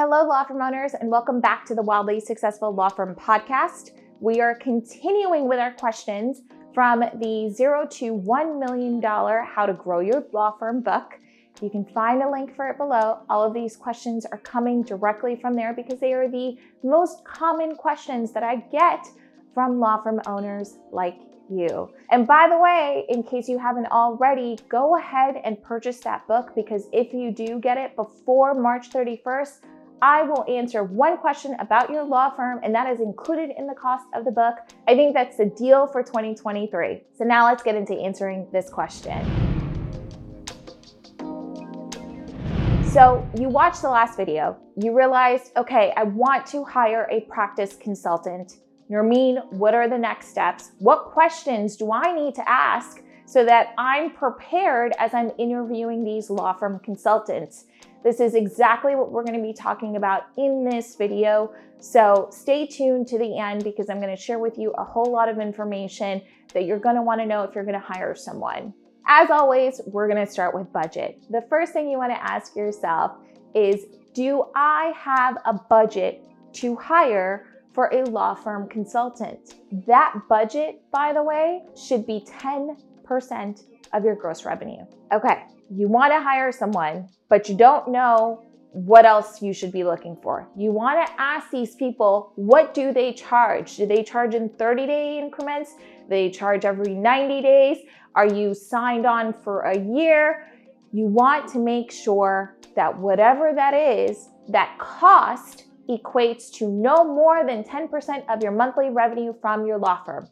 Hello, law firm owners, and welcome back to the Wildly Successful Law Firm podcast. We are continuing with our questions from the zero to $1 million How to Grow Your Law Firm book. You can find a link for it below. All of these questions are coming directly from there because they are the most common questions that I get from law firm owners like you. And by the way, in case you haven't already, go ahead and purchase that book because if you do get it before March 31st, I will answer one question about your law firm, and that is included in the cost of the book. I think that's the deal for 2023. So now let's get into answering this question. So you watched the last video, you realized, okay, I want to hire a practice consultant. Nermeen, what are the next steps? What questions do I need to ask so that I'm prepared as I'm interviewing these law firm consultants? This is exactly what we're gonna be talking about in this video. So stay tuned to the end because I'm gonna share with you a whole lot of information that you're gonna wanna know if you're gonna hire someone. As always, we're gonna start with budget. The first thing you wanna ask yourself is, do I have a budget to hire for a law firm consultant. That budget, by the way, should be 10% of your gross revenue. Okay, you want to hire someone, but you don't know what else you should be looking for. You want to ask these people, what do they charge? Do they charge in 30 day increments? Do they charge every 90 days? Are you signed on for a year? You want to make sure that whatever that is, that cost equates to no more than 10% of your monthly revenue from your law firm.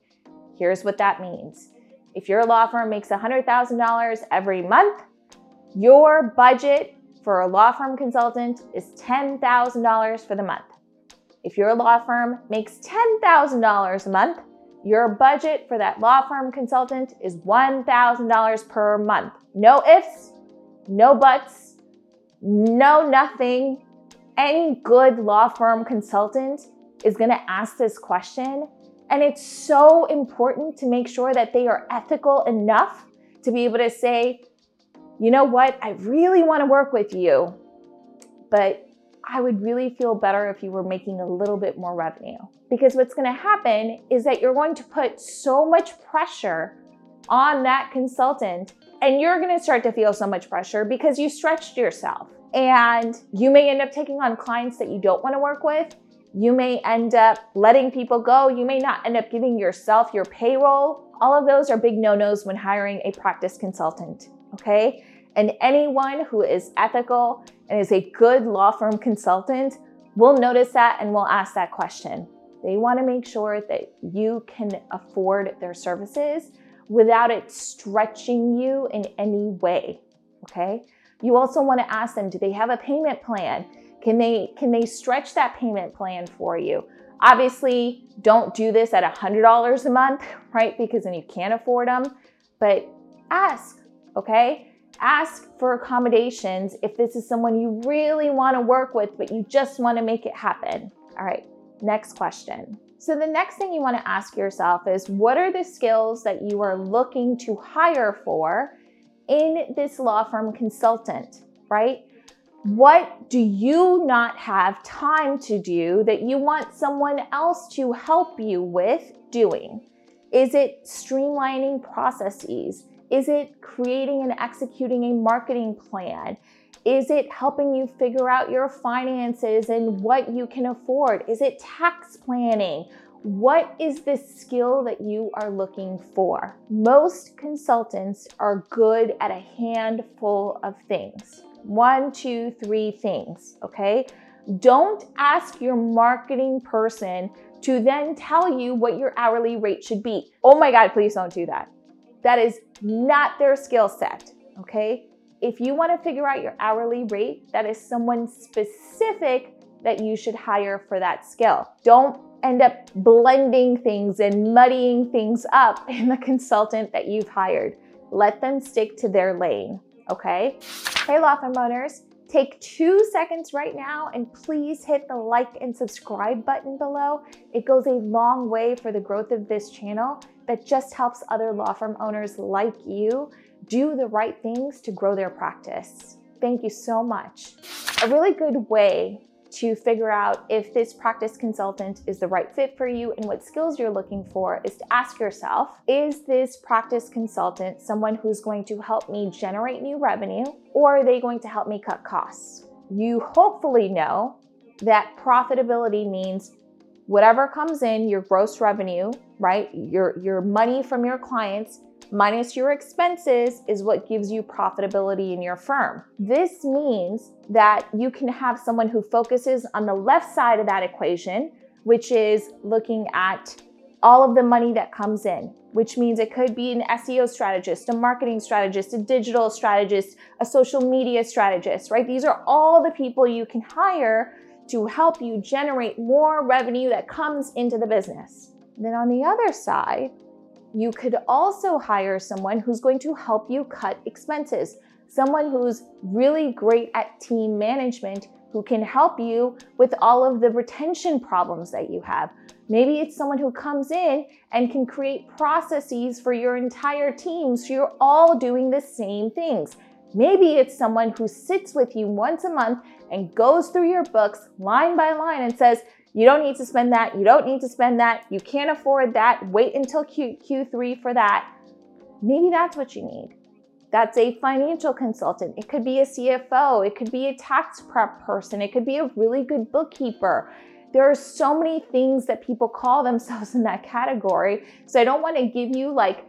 Here's what that means. If your law firm makes $100,000 every month, your budget for a law firm consultant is $10,000 for the month. If your law firm makes $10,000 a month, your budget for that law firm consultant is $1,000 per month. No ifs, no buts, no nothing any good law firm consultant is going to ask this question. And it's so important to make sure that they are ethical enough to be able to say, you know what, I really want to work with you, but I would really feel better if you were making a little bit more revenue. Because what's going to happen is that you're going to put so much pressure on that consultant, and you're going to start to feel so much pressure because you stretched yourself and you may end up taking on clients that you don't want to work with. You may end up letting people go. You may not end up giving yourself your payroll. All of those are big no nos when hiring a practice consultant, okay? And anyone who is ethical and is a good law firm consultant will notice that and will ask that question. They want to make sure that you can afford their services without it stretching you in any way, okay? You also want to ask them, do they have a payment plan? Can they can they stretch that payment plan for you? Obviously, don't do this at $100 a month, right? Because then you can't afford them. But ask, okay? Ask for accommodations if this is someone you really want to work with, but you just want to make it happen. All right, next question. So, the next thing you want to ask yourself is what are the skills that you are looking to hire for in this law firm consultant, right? What do you not have time to do that you want someone else to help you with doing? Is it streamlining processes? Is it creating and executing a marketing plan? Is it helping you figure out your finances and what you can afford? Is it tax planning? What is the skill that you are looking for? Most consultants are good at a handful of things one, two, three things, okay? Don't ask your marketing person to then tell you what your hourly rate should be. Oh my God, please don't do that. That is not their skill set, okay? If you want to figure out your hourly rate, that is someone specific that you should hire for that skill. Don't end up blending things and muddying things up in the consultant that you've hired. Let them stick to their lane, okay? Hey, firm owners, take two seconds right now and please hit the like and subscribe button below. It goes a long way for the growth of this channel that just helps other law firm owners like you do the right things to grow their practice. Thank you so much. A really good way to figure out if this practice consultant is the right fit for you and what skills you're looking for is to ask yourself Is this practice consultant someone who's going to help me generate new revenue, or are they going to help me cut costs? You hopefully know that profitability means whatever comes in, your gross revenue, right? Your, your money from your clients minus your expenses is what gives you profitability in your firm. This means that you can have someone who focuses on the left side of that equation, which is looking at all of the money that comes in, which means it could be an SEO strategist, a marketing strategist, a digital strategist, a social media strategist, right? These are all the people you can hire to help you generate more revenue that comes into the business. then on the other side, you could also hire someone who's going to help you cut expenses, someone who's really great at team management who can help you with all of the retention problems that you have. Maybe it's someone who comes in and can create processes for your entire team so you're all doing the same things. Maybe it's someone who sits with you once a month and goes through your books line by line and says, you don't need to spend that. You don't need to spend that. You can't afford that. Wait until Q- Q3 for that. Maybe that's what you need. That's a financial consultant. It could be a CFO. It could be a tax prep person. It could be a really good bookkeeper. There are so many things that people call themselves in that category. So I don't want to give you like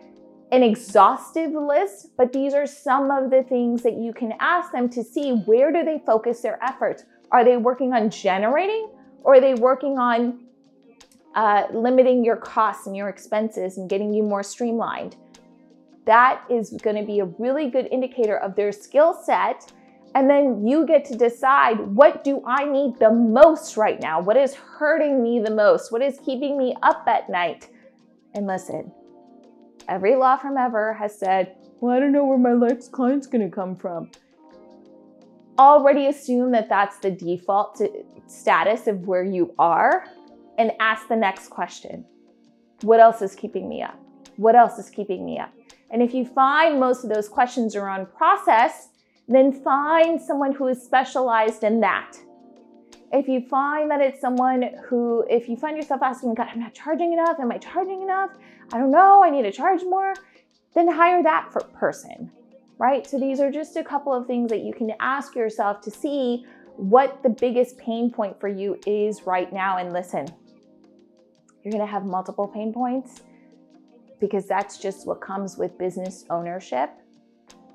an exhaustive list, but these are some of the things that you can ask them to see where do they focus their efforts? Are they working on generating or are they working on uh, limiting your costs and your expenses and getting you more streamlined? That is going to be a really good indicator of their skill set. And then you get to decide what do I need the most right now? What is hurting me the most? What is keeping me up at night? And listen, every law firm ever has said, well, I don't know where my next client's to come from already assume that that's the default status of where you are and ask the next question What else is keeping me up? What else is keeping me up? And if you find most of those questions are on process, then find someone who is specialized in that. If you find that it's someone who, if you find yourself asking, God, I'm not charging enough, am I charging enough? I don't know, I need to charge more, then hire that for person right? So these are just a couple of things that you can ask yourself to see what the biggest pain point for you is right now. And listen, you're gonna have multiple pain points because that's just what comes with business ownership.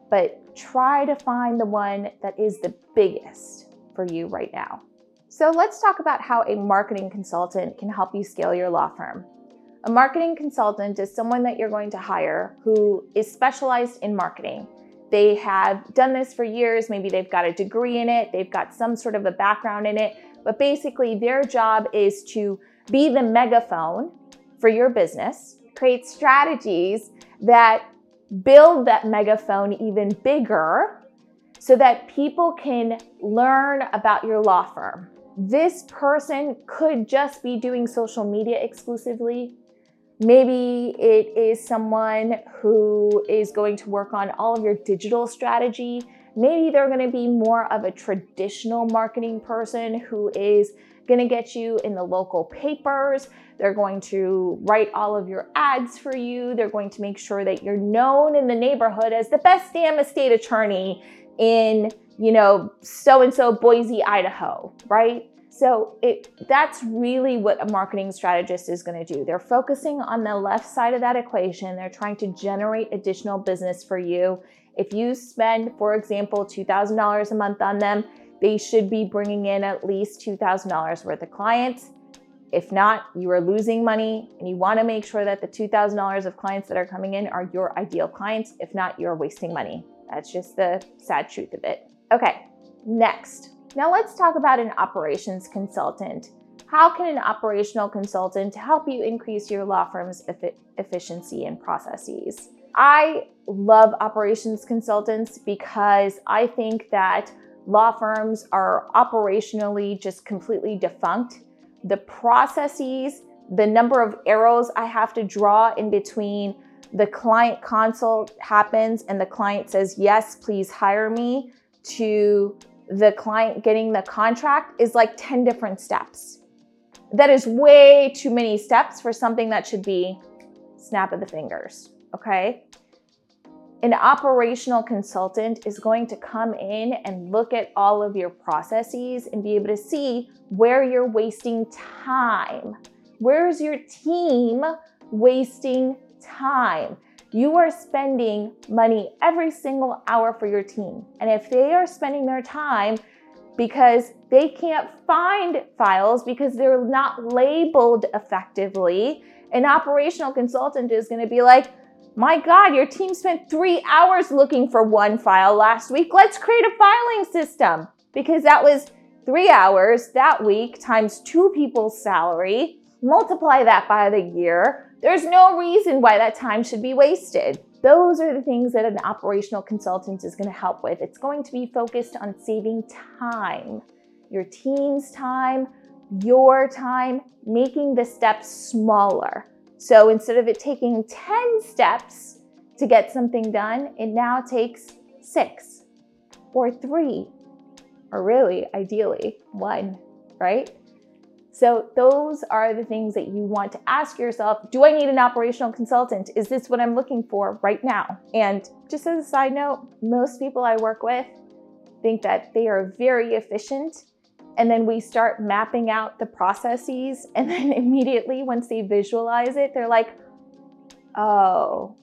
But try to find the one that is the biggest for you right now. So let's talk about how a marketing consultant can help you scale your law firm. A marketing consultant is someone that you're going to hire who is specialized in marketing. They have done this for years. Maybe they've got a degree in it, they've got some sort of a background in it. But basically, their job is to be the megaphone for your business, create strategies that build that megaphone even bigger so that people can learn about your law firm. This person could just be doing social media exclusively. Maybe it is someone who is going to work on all of your digital strategy. Maybe they're going to be more of a traditional marketing person who is going to get you in the local papers. They're going to write all of your ads for you. They're going to make sure that you're known in the neighborhood as the best damn estate attorney in, you know, so and so Boise, Idaho, right? So it, that's really what a marketing strategist is going to do. They're focusing on the left side of that equation. They're trying to generate additional business for you. If you spend, for example, $2,000 a month on them, they should be bringing in at least $2,000 worth of clients. If not, you are losing money and you want to make sure that the $2,000 of clients that are coming in are your ideal clients. If not, you're wasting money. That's just the sad truth of it. Okay, next. Now let's talk about an operations consultant. How can an operational consultant help you increase your law firm's efficiency and processes? I love operations consultants because I think that law firms are operationally just completely defunct. The processes, the number of arrows I have to draw in between the client consult happens and the client says, Yes, please hire me, to the client getting the contract is like 10 different steps. That is way too many steps for something that should be snap of the fingers, okay? An operational consultant is going to come in and look at all of your processes and be able to see where you're wasting time. Where's your team wasting time? You are spending money every single hour for your team. And if they are spending their time because they can't find files because they're not labeled effectively, an operational consultant is going to be like, my God, your team spent three hours looking for one file last week. Let's create a filing system because that was three hours that week times two people's salary. Multiply that by the year. There's no reason why that time should be wasted. Those are the things that an operational consultant is going to help with. It's going to be focused on saving time, your team's time, your time, making the steps smaller. So instead of it taking 10 steps to get something done, it now takes six or three, or really, ideally, one, right? So, those are the things that you want to ask yourself Do I need an operational consultant? Is this what I'm looking for right now? And just as a side note, most people I work with think that they are very efficient. And then we start mapping out the processes. And then immediately, once they visualize it, they're like, oh,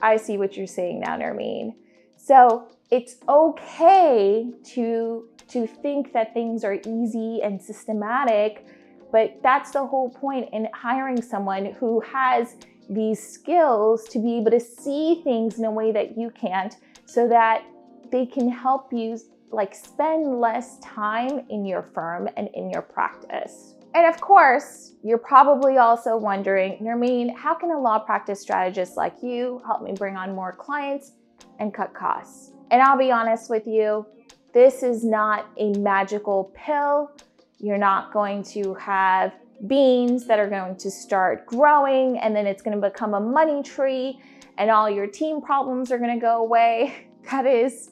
I see what you're saying now, Nermeen. So, it's okay to to think that things are easy and systematic, but that's the whole point in hiring someone who has these skills to be able to see things in a way that you can't so that they can help you like spend less time in your firm and in your practice. And of course, you're probably also wondering, Nermeen, how can a law practice strategist like you help me bring on more clients and cut costs? And I'll be honest with you, this is not a magical pill. You're not going to have beans that are going to start growing and then it's going to become a money tree and all your team problems are going to go away. That is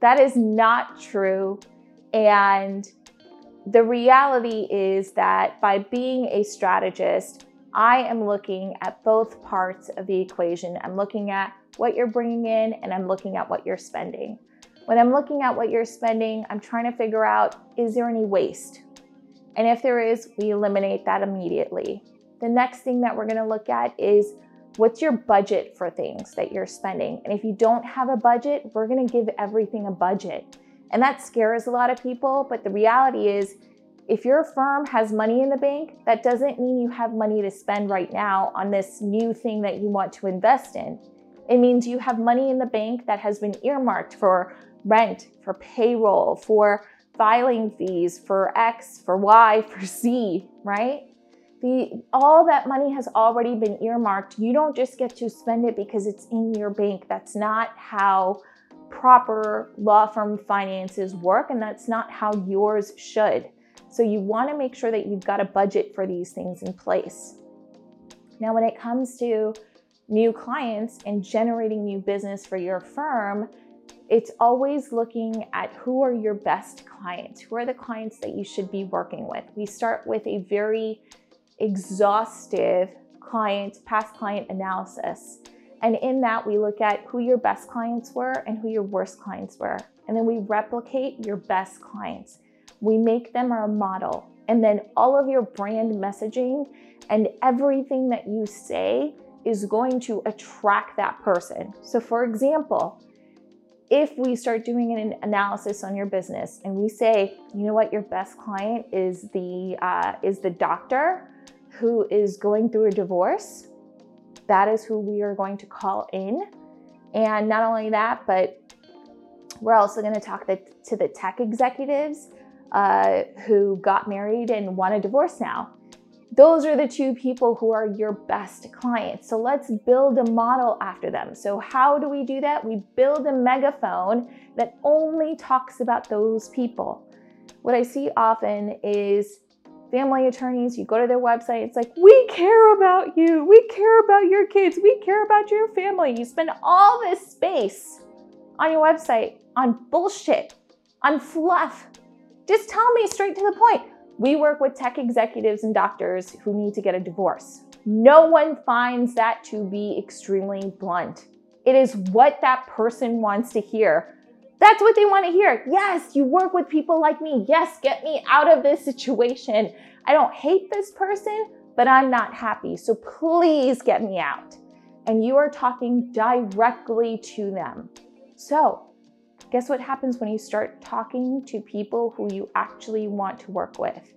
that is not true. And the reality is that by being a strategist, I am looking at both parts of the equation. I'm looking at what you're bringing in and I'm looking at what you're spending. When I'm looking at what you're spending, I'm trying to figure out is there any waste? And if there is, we eliminate that immediately. The next thing that we're to look at is what's your budget for things that you're spending? And if you don't have a budget, we're to give everything a budget. And that scares a lot of people, but the reality is if your firm has money in the bank, that doesn't mean you have money to spend right now on this new thing that you want to invest in. It means you have money in the bank that has been earmarked for rent, for payroll, for filing fees, for X, for Y, for Z, right? The, all that money has already been earmarked. You don't just get to spend it because it's in your bank. That's not how proper law firm finances work, and that's not how yours should. So, you want to make sure that you've got a budget for these things in place. Now, when it comes to new clients and generating new business for your firm, it's always looking at who are your best clients, who are the clients that you should be working with. We start with a very exhaustive client, past client analysis. And in that, we look at who your best clients were and who your worst clients were. And then we replicate your best clients. We make them our model. And then all of your brand messaging and everything that you say is going to attract that person. So, for example, if we start doing an analysis on your business and we say, you know what, your best client is the uh, is the doctor who is going through a divorce, that is who we are going to call in. And not only that, but we're also going to talk the, to the tech executives uh, who got married and want a divorce now those are the two people who are your best clients. So let's build a model after them. So, how do we do that? We build a megaphone that only talks about those people. What I see often is family attorneys, you go to their website, it's like, we care about you, we care about your kids, we care about your family. You spend all this space on your website on bullshit on fluff. Just tell me straight to the point. We work with tech executives and doctors who need to get a divorce. No one finds that to be extremely blunt. It is what that person wants to hear. That's what they want to hear. Yes, you work with people like me. Yes, get me out of this situation. I don't hate this person, but I'm not happy. So please get me out. And you are talking directly to them. So, guess what happens when you start talking to people who you actually want to work with?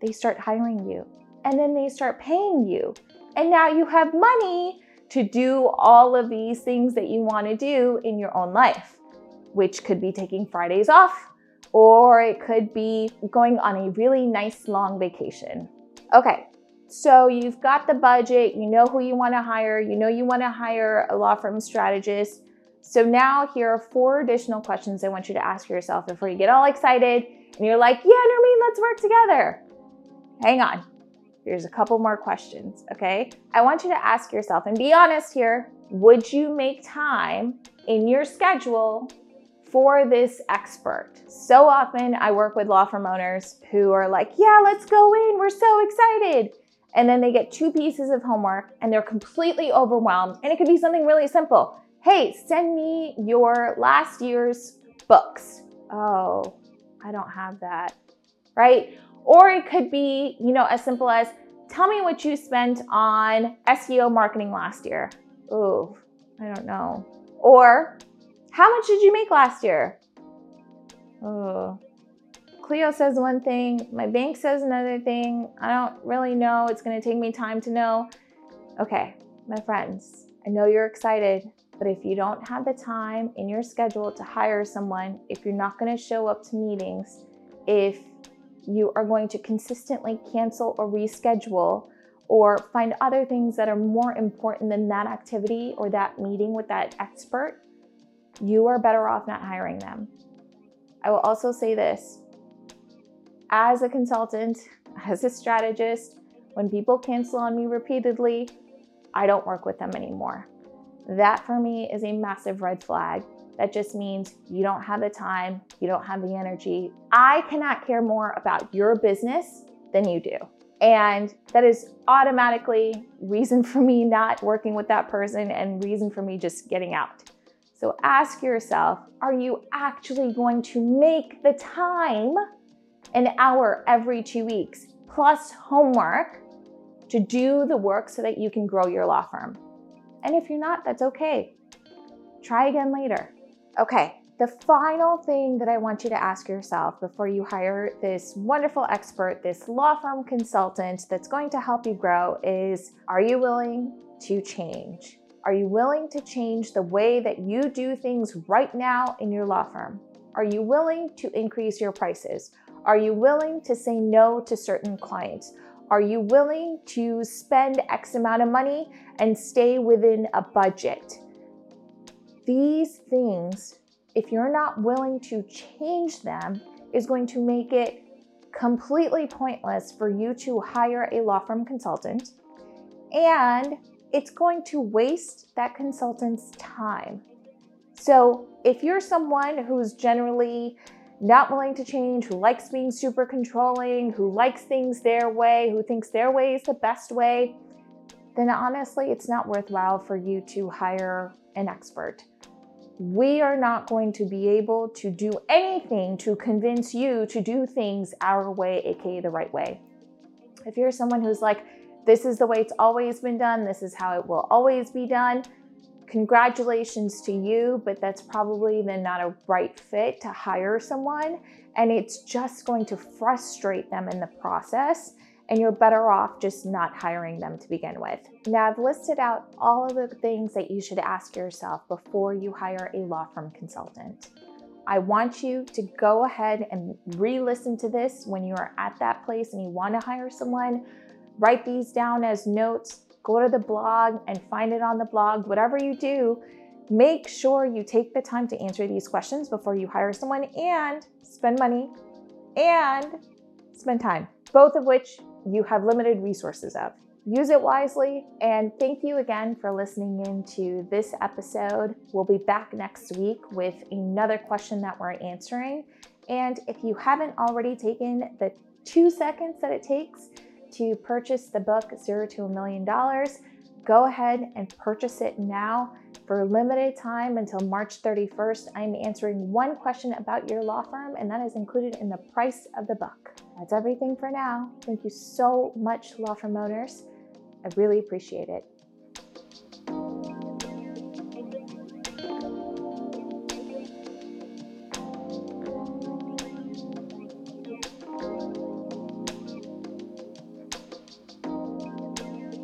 They start hiring you and then they start paying you. And now you have money to do all of these things that you want to do in your own life, which could be taking Fridays off or it could be going on a really nice long vacation. Okay, so you've got the budget, you know who you want to hire, you know you want to hire a law firm strategist. So now here are four additional questions I want you to ask yourself before you get all excited and you're like, yeah, Nermeen, let's work together. Hang on. Here's a couple more questions, okay? I want you to ask yourself and be honest here. Would you make time in your schedule for this expert? So often I work with law firm owners who are like, yeah, let's go in. We're so excited. And then they get two pieces of homework and they're completely overwhelmed. And it could be something really simple. Hey, send me your last year's books. Oh, I don't have that. Right? Or it could be, you know, as simple as tell me what you spent on SEO marketing last year. Ooh, I don't know. Or how much did you make last year? Oh, Clio says one thing, my bank says another thing. I don't really know. It's going to take me time to know. Okay, my friends, I know you're excited, but if you don't have the time in your schedule to hire someone, if you're not going to show up to meetings, if you are going to consistently cancel or reschedule or find other things that are more important than that activity or that meeting with that expert, you are better off not hiring them. I will also say this as a consultant, as a strategist, when people cancel on me repeatedly, I don't work with them anymore. That for me is a massive red flag that just means you don't have the time, you don't have the energy. I cannot care more about your business than you do. And that is automatically reason for me not working with that person and reason for me just getting out. So ask yourself, are you actually going to make the time an hour every 2 weeks plus homework to do the work so that you can grow your law firm? And if you're not, that's okay. Try again later. Okay, the final thing that I want you to ask yourself before you hire this wonderful expert, this law firm consultant that's going to help you grow is Are you willing to change? Are you willing to change the way that you do things right now in your law firm? Are you willing to increase your prices? Are you willing to say no to certain clients? Are you willing to spend X amount of money and stay within a budget? these things, if you're not willing to change them, is going to make it completely pointless for you to hire a law firm consultant. And it's going to waste that consultant's time. So, if you're someone who's generally not willing to change, who likes being super controlling, who likes things their way, who thinks their way is the best way, then honestly, it's not worthwhile for you to hire an expert we are not going to be able to do anything to convince you to do things our way, aka the right way. If you're someone who's like, this is the way it's always been done, this is how it will always be done, congratulations to you, but that's probably then not a right fit to hire someone. And it's just going to frustrate them in the process and you're better off just not hiring them to begin with. Now, I've listed out all of the things that you should ask yourself before you hire a law firm consultant. I want you to go ahead and re listen to this when you are at that place and you want to hire someone. Write these down as notes, go to the blog and find it on the blog. Whatever you do, make sure you take the time to answer these questions before you hire someone and spend money and spend time, both of which you have limited resources of. use it wisely. And thank you again for listening in to this episode. We'll be back next week with another question that we're answering. And if you haven't already taken the two seconds that it takes to purchase the book Zero to a Million Dollars, go ahead and purchase it now. For a limited time until March 31st, I'm answering one question about your law firm, and that is included in the price of the book. That's everything for now. Thank you so much, Law Firm Owners. I really appreciate it.